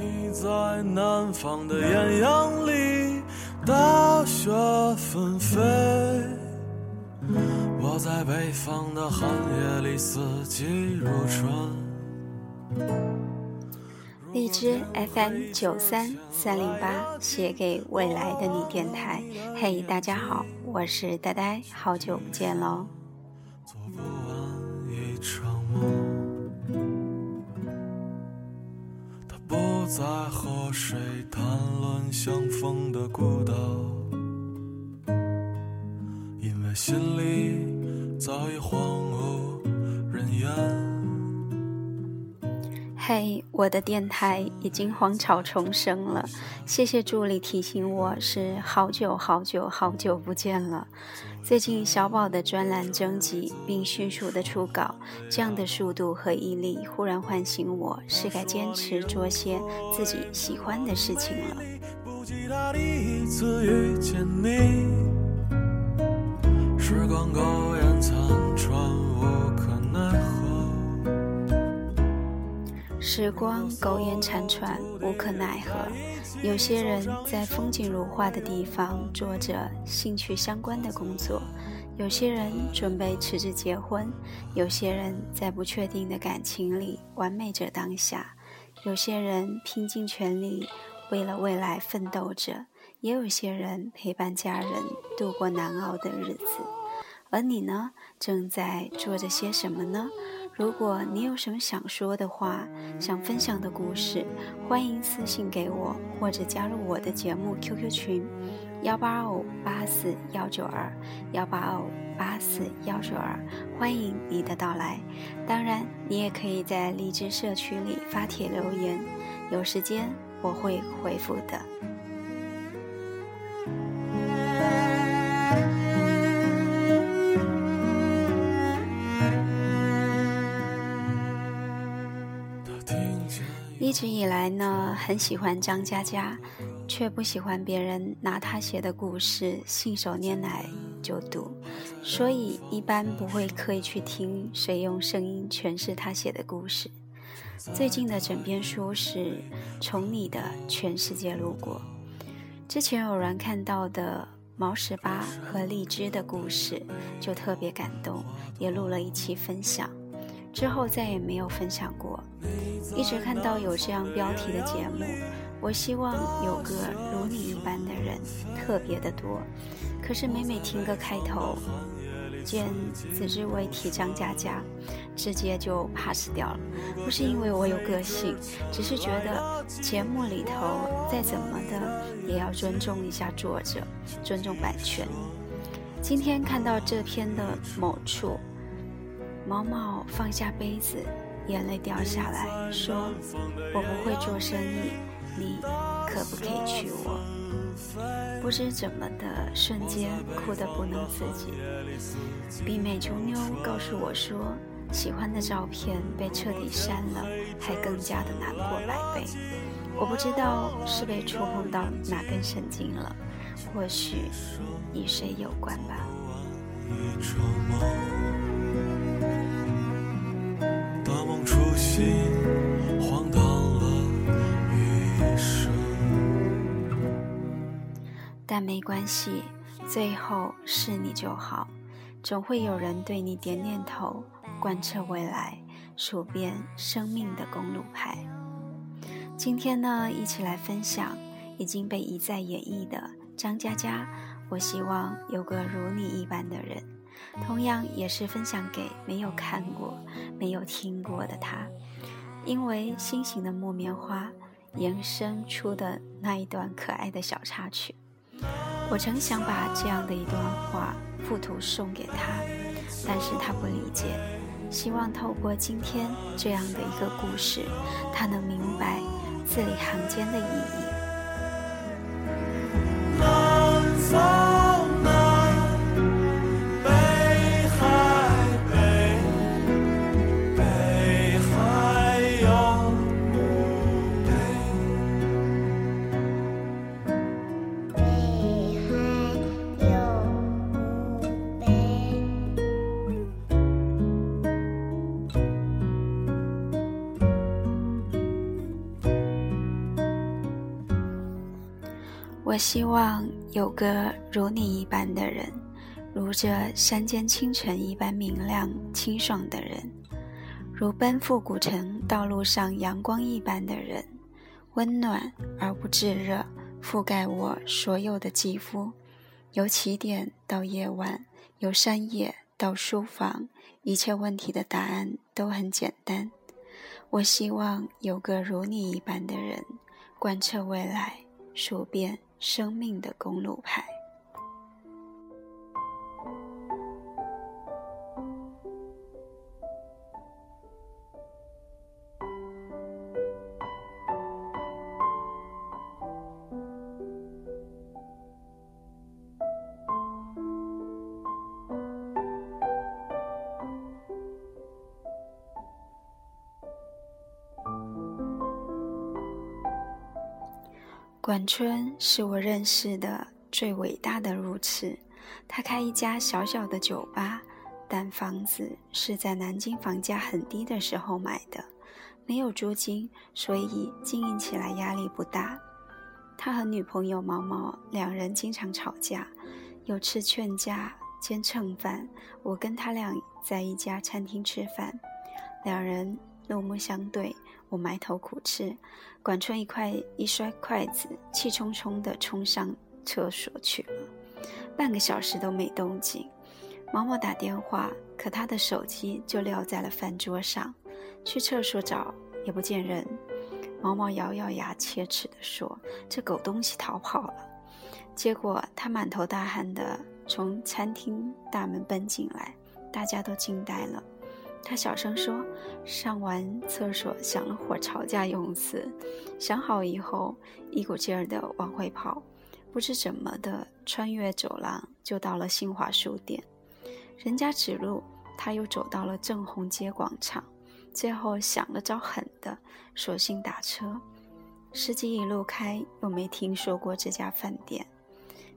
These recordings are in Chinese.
你在南方的艳阳里，大雪纷飞；我在北方的寒夜里，四季如春。荔枝 FM 九三三零八，写给未来的你电台。嘿，大家好，我是呆呆，好久不见喽。做不完一场梦，不再和谁谈论相逢的孤岛，因为心里早已荒无人烟。嘿，我的电台已经荒草重生了，谢谢助理提醒我，是好久好久好久不见了。最近小宝的专栏征集并迅速的出稿，这样的速度和毅力忽然唤醒我，是该坚持做些自己喜欢的事情了。不记得第一次遇见你，时光苟延时光苟延残喘，无可奈何。有些人在风景如画的地方做着兴趣相关的工作，有些人准备辞职结婚，有些人在不确定的感情里完美着当下，有些人拼尽全力为了未来奋斗着，也有些人陪伴家人度过难熬的日子。而你呢，正在做着些什么呢？如果你有什么想说的话，想分享的故事，欢迎私信给我，或者加入我的节目 QQ 群：幺八五八四幺九二幺八五八四幺九二，欢迎你的到来。当然，你也可以在荔枝社区里发帖留言，有时间我会回复的。一直以来呢，很喜欢张嘉佳，却不喜欢别人拿他写的故事信手拈来就读，所以一般不会刻意去听谁用声音诠释他写的故事。最近的枕边书是《从你的全世界路过》，之前偶然看到的毛十八和荔枝的故事，就特别感动，也录了一期分享。之后再也没有分享过，一直看到有这样标题的节目，我希望有个如你一般的人，特别的多。可是每每听个开头，见子之为提张嘉佳，直接就 pass 掉了。不是因为我有个性，只是觉得节目里头再怎么的也要尊重一下作者，尊重版权。今天看到这篇的某处。毛毛放下杯子，眼泪掉下来，说：“我不会做生意，你可不可以娶我？”不知怎么的，瞬间哭得不能自己。比美竹妞告诉我说，喜欢的照片被彻底删了，还更加的难过百倍。我不知道是被触碰到哪根神经了，或许与谁有关吧。荒唐了余生。但没关系，最后是你就好。总会有人对你点点头，贯彻未来，数遍生命的公路牌。今天呢，一起来分享已经被一再演绎的张嘉佳。我希望有个如你一般的人，同样也是分享给没有看过、没有听过的他。因为心形的木棉花延伸出的那一段可爱的小插曲，我曾想把这样的一段话附图送给他，但是他不理解。希望透过今天这样的一个故事，他能明白字里行间的意义。希望有个如你一般的人，如这山间清晨一般明亮清爽的人，如奔赴古城道路上阳光一般的人，温暖而不炙热，覆盖我所有的肌肤，由起点到夜晚，由山野到书房，一切问题的答案都很简单。我希望有个如你一般的人，贯彻未来，数遍。生命的公路牌。管春是我认识的最伟大的路痴。他开一家小小的酒吧，但房子是在南京房价很低的时候买的，没有租金，所以经营起来压力不大。他和女朋友毛毛两人经常吵架，有次劝架兼蹭饭。我跟他俩在一家餐厅吃饭，两人怒目相对。我埋头苦吃，管春一块一摔筷子，气冲冲地冲上厕所去了，半个小时都没动静。毛毛打电话，可他的手机就撂在了饭桌上，去厕所找也不见人。毛毛咬咬牙，切齿地说：“这狗东西逃跑了。”结果他满头大汗地从餐厅大门奔进来，大家都惊呆了。他小声说：“上完厕所想了会儿吵架用词，想好以后一股劲儿的往回跑，不知怎么的穿越走廊就到了新华书店。人家指路，他又走到了正红街广场。最后想了招狠的，索性打车。司机一路开，又没听说过这家饭店。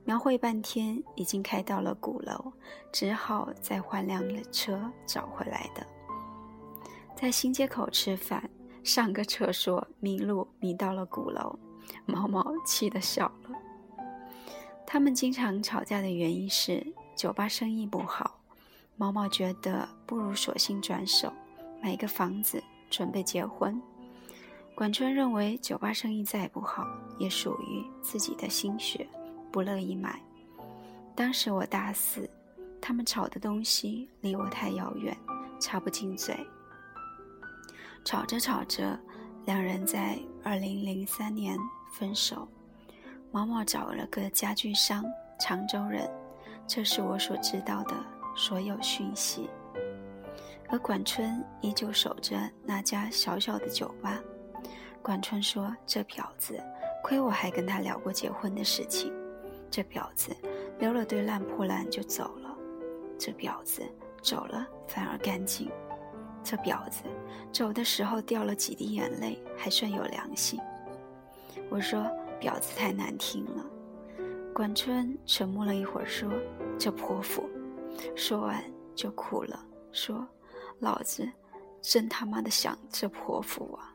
描绘半天，已经开到了鼓楼，只好再换辆车找回来的。在新街口吃饭，上个厕所迷路，迷到了鼓楼，毛毛气得笑了。他们经常吵架的原因是酒吧生意不好，毛毛觉得不如索性转手买个房子准备结婚。管春认为酒吧生意再不好，也属于自己的心血。不乐意买。当时我大四，他们吵的东西离我太遥远，插不进嘴。吵着吵着，两人在二零零三年分手。毛毛找了个家具商，常州人。这是我所知道的所有讯息。而管春依旧守着那家小小的酒吧。管春说：“这婊子，亏我还跟他聊过结婚的事情。”这婊子留了堆烂破烂就走了，这婊子走了反而干净，这婊子走的时候掉了几滴眼泪还算有良心。我说婊子太难听了。管春沉默了一会儿说：“这泼妇。”说完就哭了，说：“老子真他妈的想这泼妇啊！”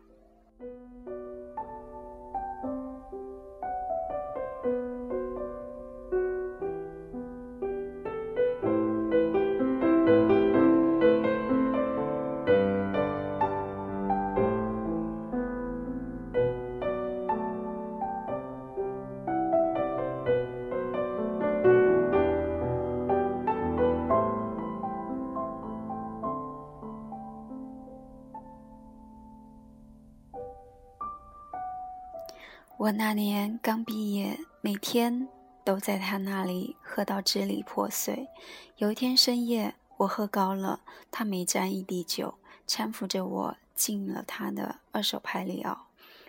我那年刚毕业，每天都在他那里喝到支离破碎。有一天深夜，我喝高了，他没沾一滴酒，搀扶着我进了他的二手派里奥，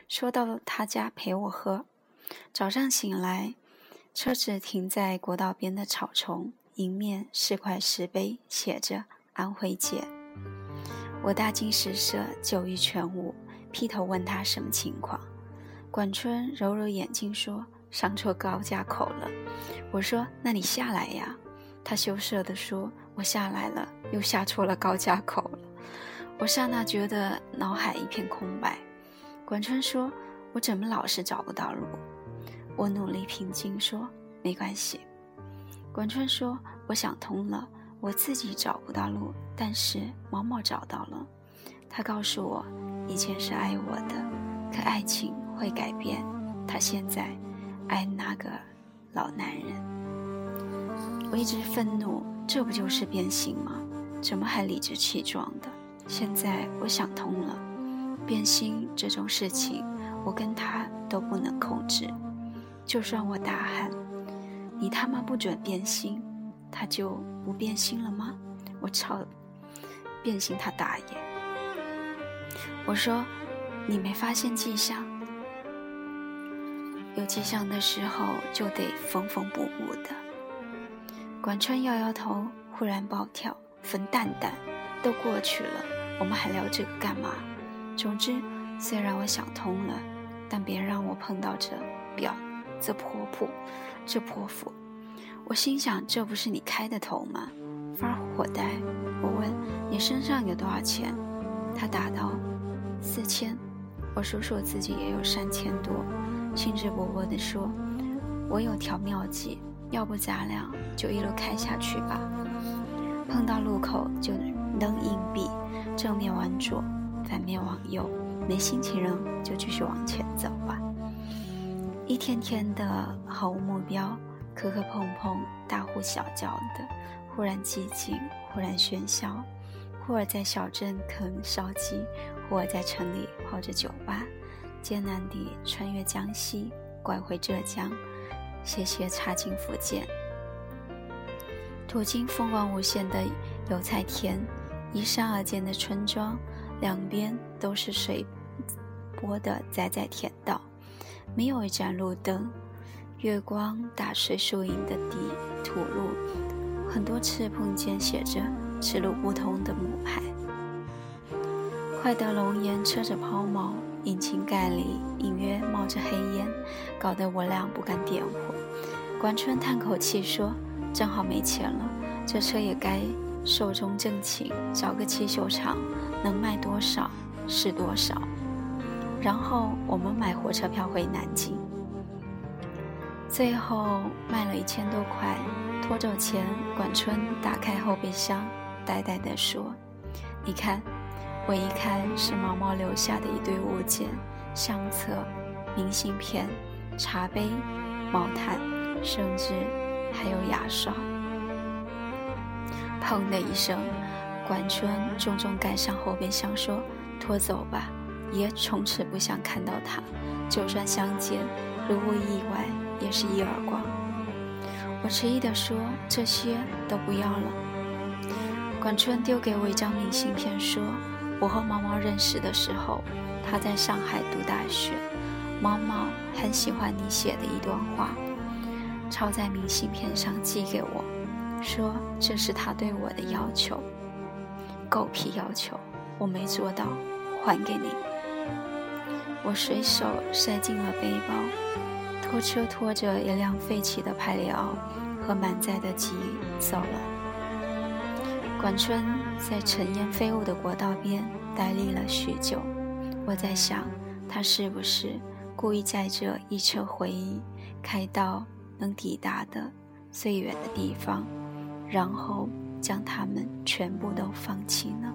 说到他家陪我喝。早上醒来，车子停在国道边的草丛，迎面是块石碑，写着“安徽姐”。我大惊失色，酒意全无，劈头问他什么情况。管春揉揉眼睛说：“上错高架口了。”我说：“那你下来呀。”他羞涩地说：“我下来了，又下错了高架口了。”我刹那觉得脑海一片空白。管春说：“我怎么老是找不到路？”我努力平静说：“没关系。”管春说：“我想通了，我自己找不到路，但是毛毛找到了。他告诉我，以前是爱我的，可爱情会改变。他现在爱那个老男人。”我一直愤怒，这不就是变心吗？怎么还理直气壮的？现在我想通了，变心这种事情，我跟他都不能控制。就算我大喊“你他妈不准变心”，他就不变心了吗？我操，变心他大爷！我说，你没发现迹象？有迹象的时候就得缝缝补补的。管川摇摇头，忽然暴跳：“冯蛋蛋，都过去了，我们还聊这个干嘛？总之，虽然我想通了，但别让我碰到这婊。”这泼妇，这泼妇，我心想：这不是你开的头吗？发火呆，我问你身上有多少钱？他答道：四千。我数数自己也有三千多，兴致勃勃地说：我有条妙计，要不咱俩就一路开下去吧。碰到路口就扔硬币，正面往左，反面往右。没心情扔，就继续往前走吧。一天天的毫无目标，磕磕碰碰，大呼小叫的，忽然寂静，忽然喧嚣，忽而在小镇啃烧鸡，忽而在城里泡着酒吧，艰难地穿越江西，拐回浙江，斜斜插进福建，途经风光无限的油菜田，依山而建的村庄，两边都是水波的窄窄田道。没有一盏路灯，月光打碎树影的地土路，很多次碰见写着“此路不通”的木牌。快得龙岩车着抛锚，引擎盖里隐约冒着黑烟，搞得我俩不敢点火。管春叹口气说：“正好没钱了，这车也该寿终正寝，找个汽修厂，能卖多少是多少。”然后我们买火车票回南京，最后卖了一千多块，拖走钱。管春打开后备箱，呆呆地说：“你看，我一看是毛毛留下的一堆物件，相册、明信片、茶杯、毛毯，甚至还有牙刷。”砰的一声，管春重重盖上后备箱，说：“拖走吧。”爷从此不想看到他，就算相见，如无意外，也是一耳光。我迟疑地说：“这些都不要了。”管春丢给我一张明信片，说：“我和毛毛认识的时候，他在上海读大学，毛毛很喜欢你写的一段话，抄在明信片上寄给我，说这是他对我的要求。狗屁要求，我没做到，还给你。”我随手塞进了背包，拖车拖着一辆废弃的派里奥和满载的鸡走了。管春在尘烟飞舞的国道边呆立了许久，我在想，他是不是故意在这一车回忆开到能抵达的最远的地方，然后将他们全部都放弃呢？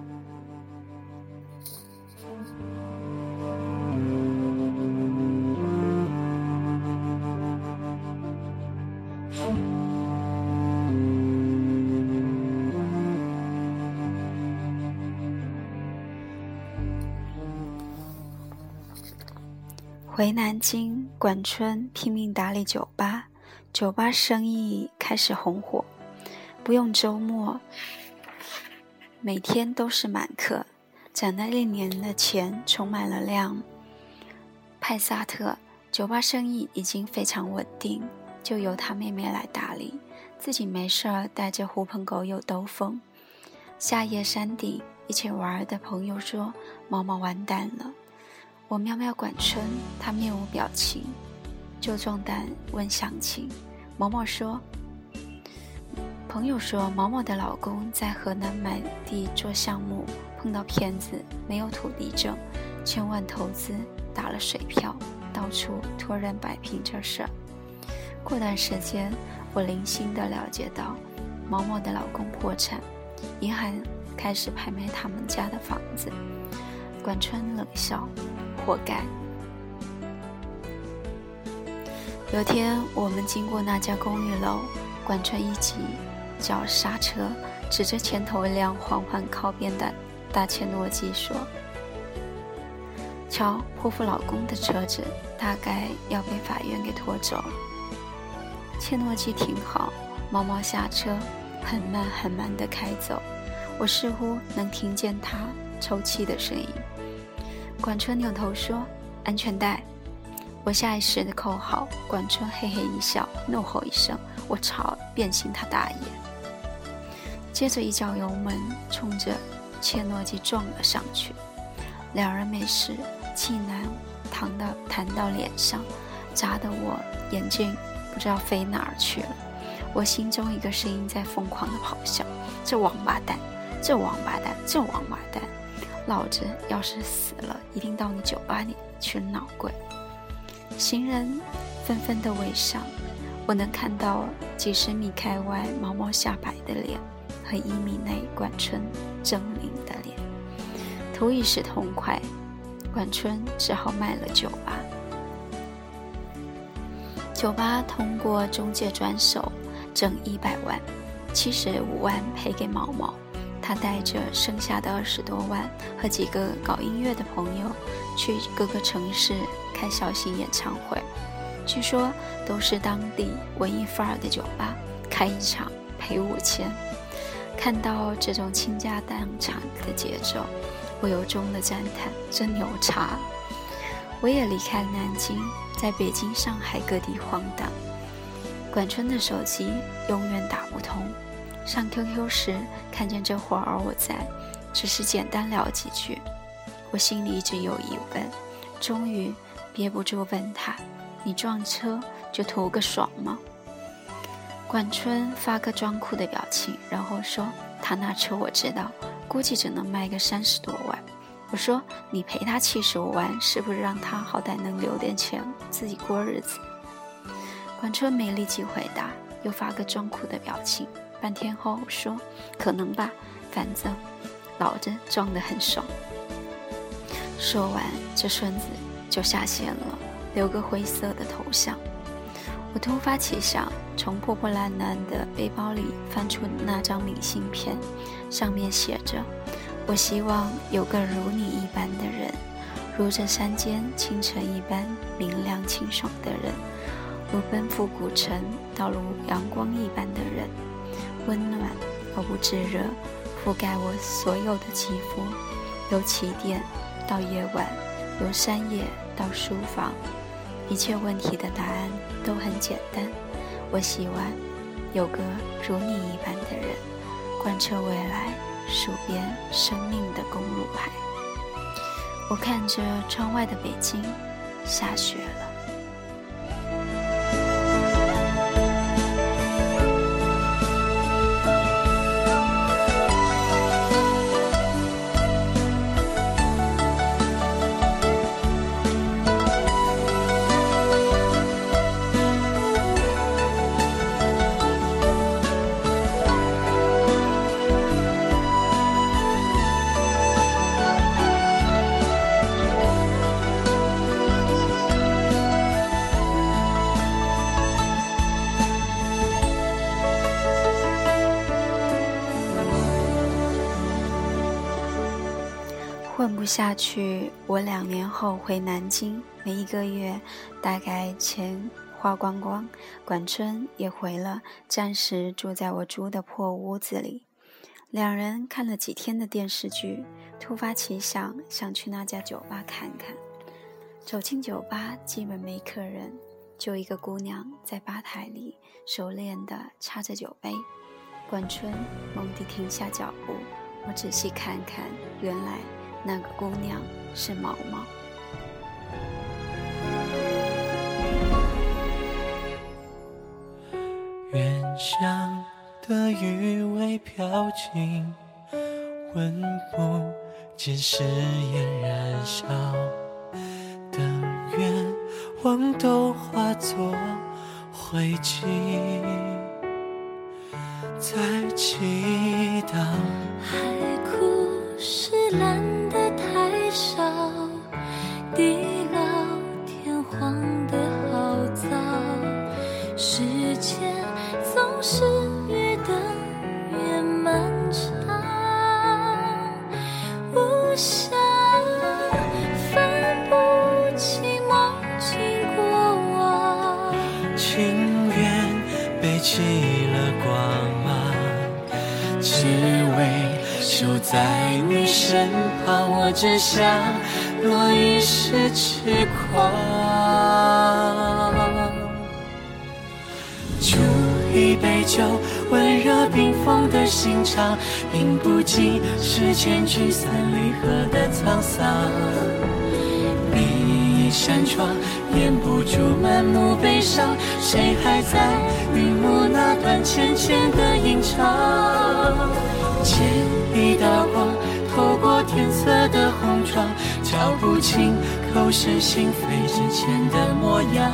回南京，管春拼命打理酒吧，酒吧生意开始红火，不用周末，每天都是满客，攒了一年的钱，充满了辆派萨特，酒吧生意已经非常稳定，就由他妹妹来打理，自己没事儿带着狐朋狗友兜风。夏夜山顶，一起玩的朋友说：“毛毛完蛋了。”我喵喵管春，他面无表情，就壮胆问详情。毛毛说：“朋友说，毛毛的老公在河南买地做项目，碰到骗子，没有土地证，千万投资打了水漂，到处托人摆平这事。过段时间，我零星的了解到，毛毛的老公破产，银行开始拍卖他们家的房子。管春冷笑：“活该。”有天我们经过那家公寓楼，管春一急脚刹车，指着前头一辆缓缓靠边的大切诺基说。瞧，泼妇老公的车子大概要被法院给拖走了。切诺基停好，毛毛下车，很慢很慢地开走。我似乎能听见他抽泣的声音。管春扭头说：“安全带。”我下意识地扣好。管春嘿嘿一笑，怒吼一声：“我操，变形他大爷！”接着一脚油门，冲着切诺基撞了上去。两人没事。气囊弹到弹到脸上，砸得我眼睛不知道飞哪儿去了。我心中一个声音在疯狂的咆哮：“这王八蛋，这王八蛋，这王八蛋！老子要是死了，一定到你酒吧里去闹鬼！”行人纷纷的围上，我能看到几十米开外毛毛下摆的脸和一米内管春狰狞的脸，图一时痛快。管春只好卖了酒吧。酒吧通过中介转手挣一百万，七十五万赔给毛毛。他带着剩下的二十多万和几个搞音乐的朋友去各个城市开小型演唱会，据说都是当地文艺范儿的酒吧，开一场赔五千。看到这种倾家荡产的节奏。我由衷的赞叹，真牛叉！我也离开了南京，在北京、上海各地晃荡。管春的手机永远打不通，上 QQ 时看见这会儿我在，只是简单聊几句。我心里一直有疑问，终于憋不住问他：“你撞车就图个爽吗？”管春发个装酷的表情，然后说：“他那车我知道。”估计只能卖个三十多万。我说：“你赔他七十五万，是不是让他好歹能留点钱自己过日子？”管春没立即回答，又发个装酷的表情。半天后说：“可能吧，反正老子装得很爽。”说完，这孙子就下线了，留个灰色的头像。我突发奇想，从破破烂烂的背包里翻出那张明信片，上面写着：“我希望有个如你一般的人，如这山间清晨一般明亮清爽的人，如奔赴古城道路阳光一般的人，温暖而不炙热，覆盖我所有的肌肤，由起点到夜晚，由山野到书房。”一切问题的答案都很简单。我希望有个如你一般的人，贯彻未来，数遍生命的公路牌。我看着窗外的北京，下雪了。不下去，我两年后回南京，每一个月大概钱花光光。管春也回了，暂时住在我租的破屋子里。两人看了几天的电视剧，突发奇想，想去那家酒吧看看。走进酒吧，基本没客人，就一个姑娘在吧台里熟练地插着酒杯。管春猛地停下脚步，我仔细看看，原来。那个姑娘是毛毛。远乡的余味飘进，闻不见誓言燃烧。等愿望都化作。灰烬，在祈祷。海枯石烂的太少，地老天荒的好早，时间总是越等越漫长，无暇分不清梦境过往。情愿背弃了光芒，只为守在你身旁。我只想落一世痴狂。煮一杯酒，温热冰封的心肠，饮不尽世间聚散离合的沧桑。闭一扇窗，掩不住满目悲伤。谁还在云幕那端浅浅的吟唱？借一道光，透过天色的红妆，瞧不清口是心非之前的模样。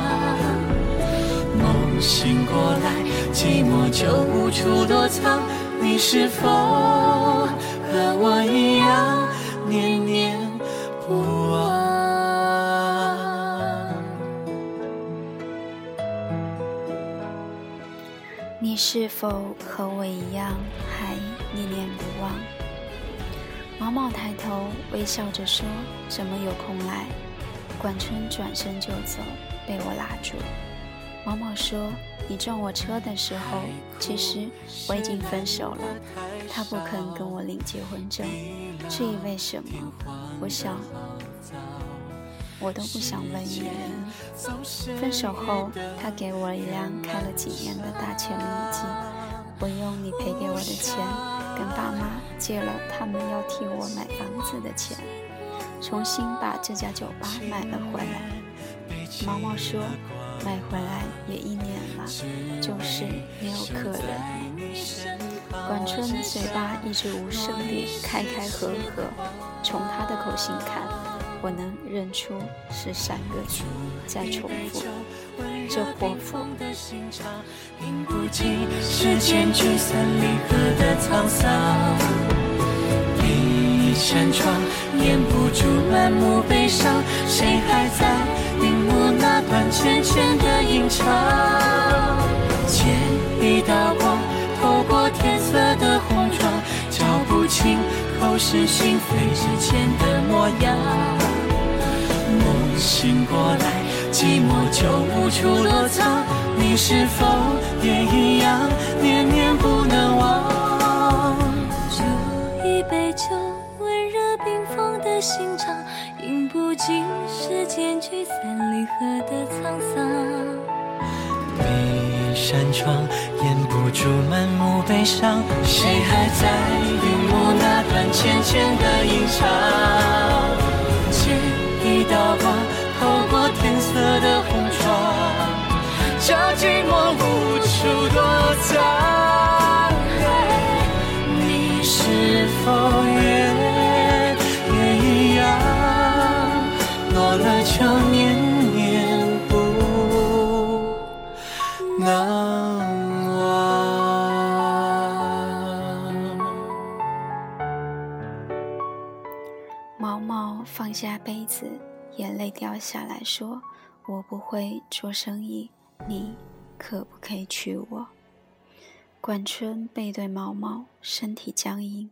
梦醒过来，寂寞就无处躲藏。你是否和我一样念念不忘？你是否和我一样念念不忘？毛毛抬头微笑着说：“怎么有空来？”管春转身就走，被我拉住。毛毛说：“你撞我车的时候，其实我已经分手了。他不肯跟我领结婚证，至于为什么，我想我都不想问你了。分手后，他给我一辆开了几年的大切诺基，我用你赔给我的钱，跟爸妈借了他们要替我买房子的钱，重新把这家酒吧买了回来。”毛毛说。买回来也一年了，就是没有客人。管春嘴巴一直无声地开开合合，从他的口型看，我能认出是三个字，在重复。这泼妇。饮不尽世间聚散离合的沧桑，一扇窗，掩不住满目悲伤。谁还在？云幕那端浅浅的吟唱，借一道光，是心扉之前的模样。梦醒过来，寂寞就无处躲藏。你是否也一样，念念不能忘？煮一杯酒，温热冰封的心肠。饮不尽世间聚散离合的沧桑，扇窗，掩不住满目悲伤。谁还在云幕那端浅浅的吟唱？借一道光，透过天色的红妆，叫寂寞无处躲藏。你是否也？也一样？落了就杯子，眼泪掉下来说：“我不会做生意，你可不可以娶我？”管春背对毛毛，身体僵硬，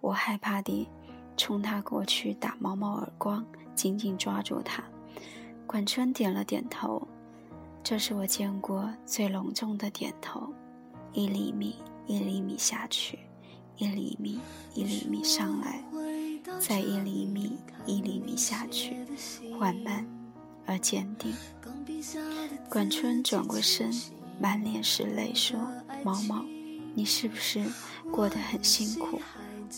我害怕地冲他过去打毛毛耳光。紧紧抓住他，管春点了点头，这是我见过最隆重的点头。一厘米一厘米下去，一厘米一厘米上来，再一厘米一厘米下去，缓慢而坚定。管春转过身，满脸是泪，说：“毛毛，你是不是过得很辛苦？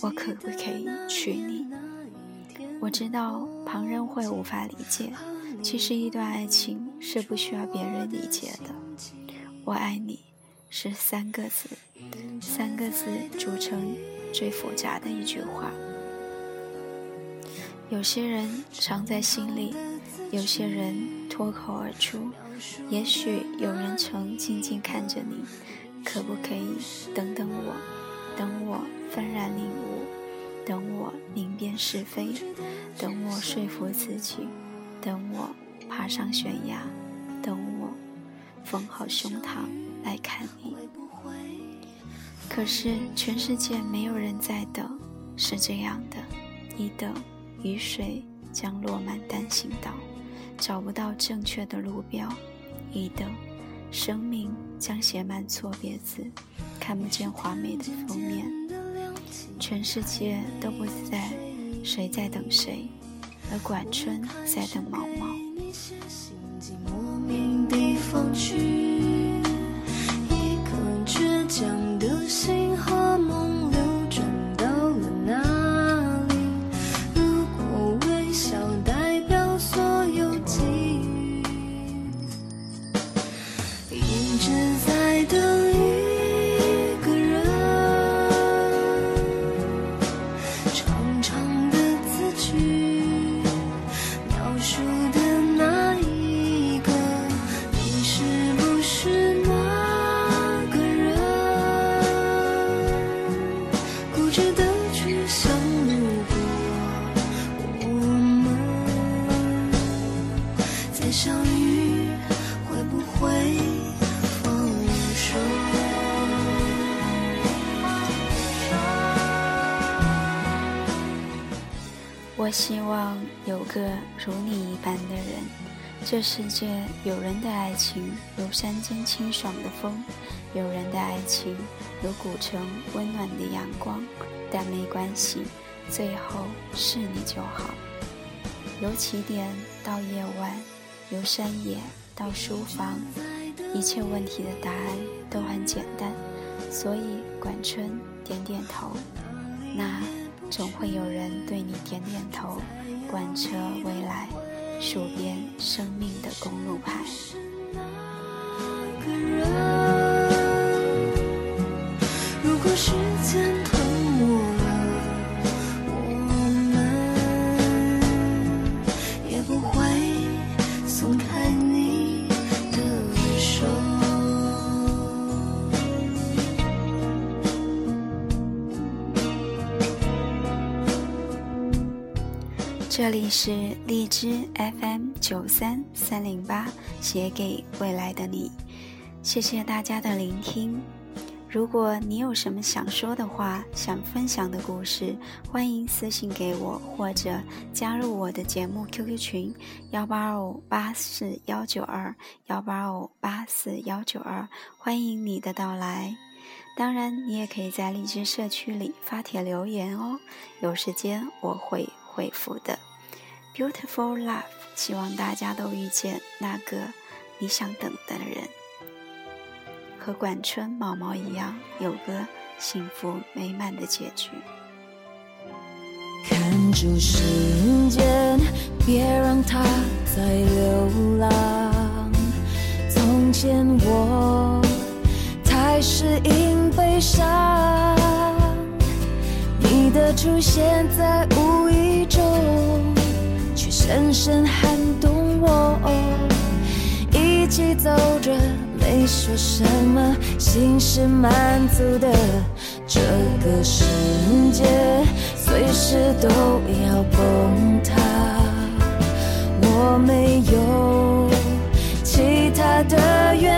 我可不可以娶你？”我知道旁人会无法理解，其实一段爱情是不需要别人理解的。我爱你是三个字，三个字组成最复杂的一句话。有些人藏在心里，有些人脱口而出。也许有人曾静静看着你，可不可以等等我？等我幡然领悟，等我明辨是非，等我说服自己，等我爬上悬崖，等我缝好胸膛来看你。可是全世界没有人在等，是这样的：你等雨水将落满单行道，找不到正确的路标；一等生命将写满错别字。看不见华美的封面，全世界都不在谁在等谁，而管春在等毛毛。个如你一般的人。这世界有人的爱情如山间清爽的风，有人的爱情如古城温暖的阳光。但没关系，最后是你就好。由起点到夜晚，由山野到书房，一切问题的答案都很简单。所以管春点点头。那。总会有人对你点点头，贯彻未来，数遍生命的公路牌。如果是是荔枝 FM 九三三零八，写给未来的你。谢谢大家的聆听。如果你有什么想说的话、想分享的故事，欢迎私信给我，或者加入我的节目 QQ 群幺八二五八四幺九二幺八二五八四幺九二，欢迎你的到来。当然，你也可以在荔枝社区里发帖留言哦，有时间我会回复的。Beautiful love，希望大家都遇见那个你想等的人，和管春毛毛一样，有个幸福美满的结局。看住时间，别让它再流浪。从前我太适应悲伤，你的出现在无意中。深深撼动我，一起走着，没说什么，心是满足的。这个世界随时都要崩塌，我没有其他的愿